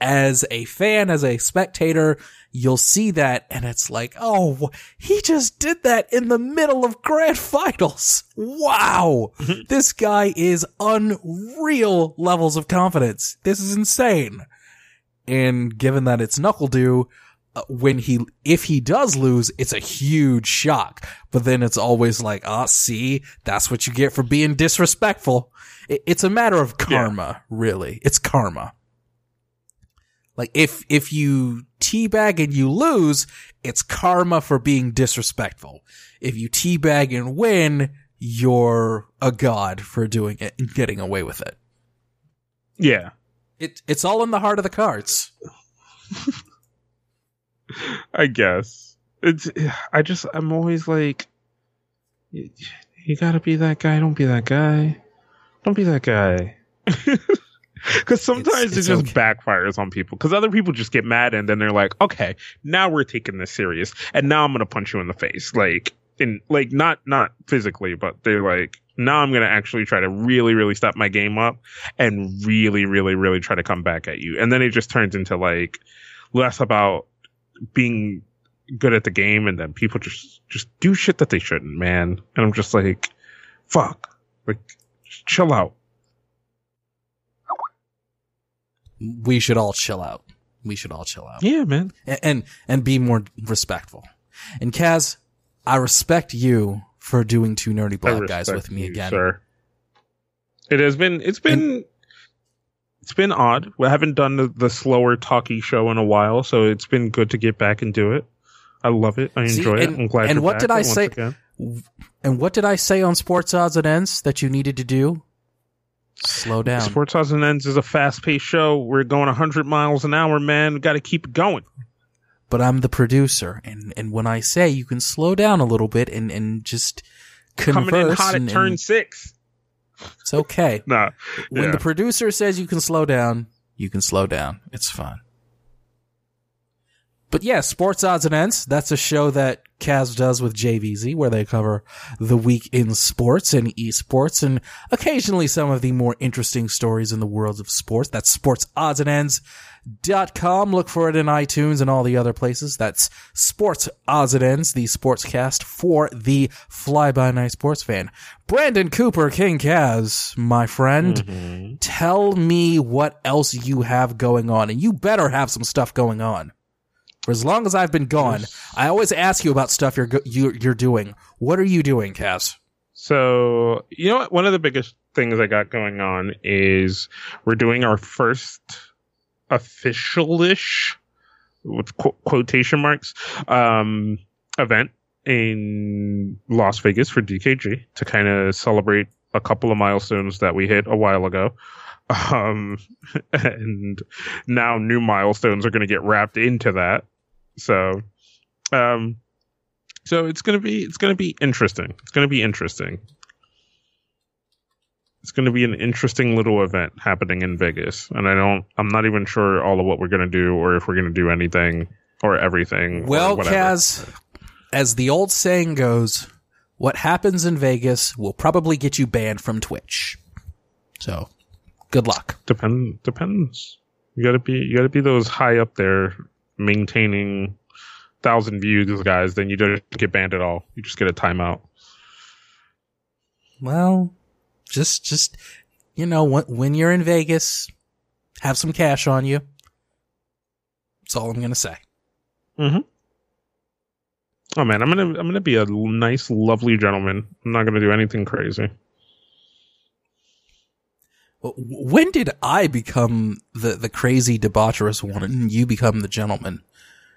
as a fan, as a spectator, you'll see that and it's like, oh, he just did that in the middle of grand finals. Wow. this guy is unreal levels of confidence. This is insane. And given that it's NuckleDu, uh, when he, if he does lose, it's a huge shock. But then it's always like, ah, see, that's what you get for being disrespectful. It, it's a matter of karma, really. It's karma. Like if if you teabag and you lose, it's karma for being disrespectful. If you teabag and win, you're a god for doing it and getting away with it. Yeah. It it's all in the heart of the cards. I guess it's. I just. I'm always like, you, you gotta be that guy. Don't be that guy. Don't be that guy. Because sometimes it's it just okay. backfires on people. Because other people just get mad and then they're like, okay, now we're taking this serious, and now I'm gonna punch you in the face, like in like not not physically, but they're like, now I'm gonna actually try to really really step my game up and really really really try to come back at you, and then it just turns into like less about being good at the game and then people just just do shit that they shouldn't man and i'm just like fuck like chill out We should all chill out. We should all chill out. yeah man and and, and be more respectful. And Kaz, I respect you for doing two nerdy black guys with me you, again. sir. it has been it's been it's been odd we haven't done the, the slower talky show in a while so it's been good to get back and do it i love it i See, enjoy it and- i'm glad and you're what back did I say- again. And what did I say on Sports Odds and Ends that you needed to do? Slow down. Sports Odds and Ends is a fast paced show. We're going 100 miles an hour, man. Got to keep it going. but I'm the producer. And, and when I say you can slow down a little bit and, and just converse. Coming in hot and, at turn and six. it's okay. Nah. When the producer says you can slow down, you can slow down. It's fine. But yeah, Sports Odds and Ends. That's a show that Kaz does with JVZ where they cover the week in sports and esports and occasionally some of the more interesting stories in the worlds of sports. That's Sports Odds and Ends. Dot com. Look for it in iTunes and all the other places. That's Sports Odds and Ends, the sportscast for the fly by night sports fan. Brandon Cooper, King Kaz, my friend, Mhm. tell me what else you have going on. And you better have some stuff going on. For as long as I've been gone, I always ask you about stuff you're you're, you're doing. What are you doing, Kaz? So, you know what? One of the biggest things I got going on is we're doing our first official-ish, with qu- quotation marks, um, event in Las Vegas for DKG to kind of celebrate a couple of milestones that we hit a while ago. Um, and now new milestones are going to get wrapped into that. So, um, so it's gonna be it's gonna be interesting. It's gonna be interesting. It's gonna be an interesting little event happening in Vegas, and I don't. I'm not even sure all of what we're gonna do, or if we're gonna do anything or everything. Well, whatever. Kaz, as the old saying goes, what happens in Vegas will probably get you banned from Twitch. So, good luck. depend depends. You gotta be you gotta be those high up there maintaining thousand views guys. Then you don't get banned at all. You just get a timeout. Well, just just you know, when, when you're in Vegas, have some cash on you. That's all I'm gonna say. Mm-hmm. Oh man, I'm gonna I'm gonna be a nice, lovely gentleman. I'm not gonna do anything crazy. When did I become the the crazy debaucherous one, and you become the gentleman?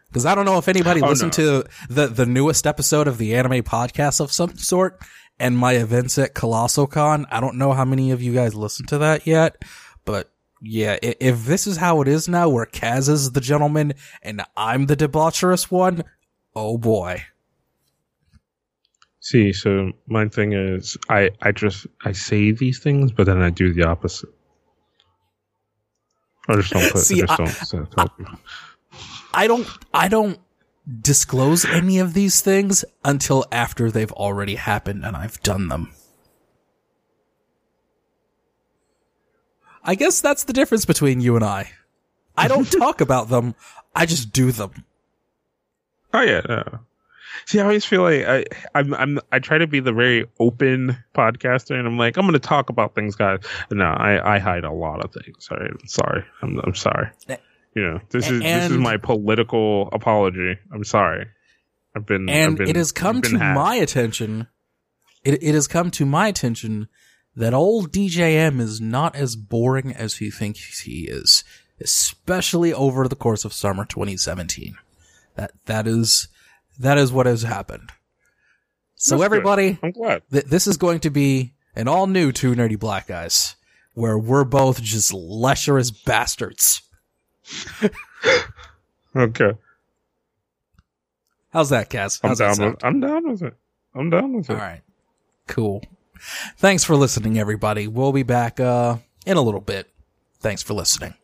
Because I don't know if anybody Oh, listened to the the newest episode of the anime podcast of some sort, and my events at Colossal Con. I don't know how many of you guys listened to that yet, but yeah, if this is how it is now, where Kaz is the gentleman and I'm the debaucherous one, oh boy. See, so my thing is, I I just I say these things, but then I do the opposite. I just don't put. See, I just I- don't. People. I don't I don't disclose any of these things until after they've already happened and I've done them. I guess that's the difference between you and I. I don't talk about them, I just do them. Oh yeah. No. See, I always feel like I I'm I'm I try to be the very open podcaster, and I'm like I'm going to talk about things, guys. No, I I hide a lot of things. Sorry, I'm sorry. I'm I'm sorry. Eh, you know, this is this is my political apology. I'm sorry. I've been I've been- it has come to hacked. my attention it it has come to my attention that old DJM is not as boring as he thinks he is, especially over the course of summer 2017. That that is that is what has happened. So That's good. everybody, I'm glad. th- this is going to be an all new two nerdy black guys where we're both just lecherous bastards. Okay, How's that? I'm How's that down with. I'm down with it. I'm down with it. All right. Cool. Thanks for listening, everybody. We'll be back uh, in a little bit. Thanks for listening.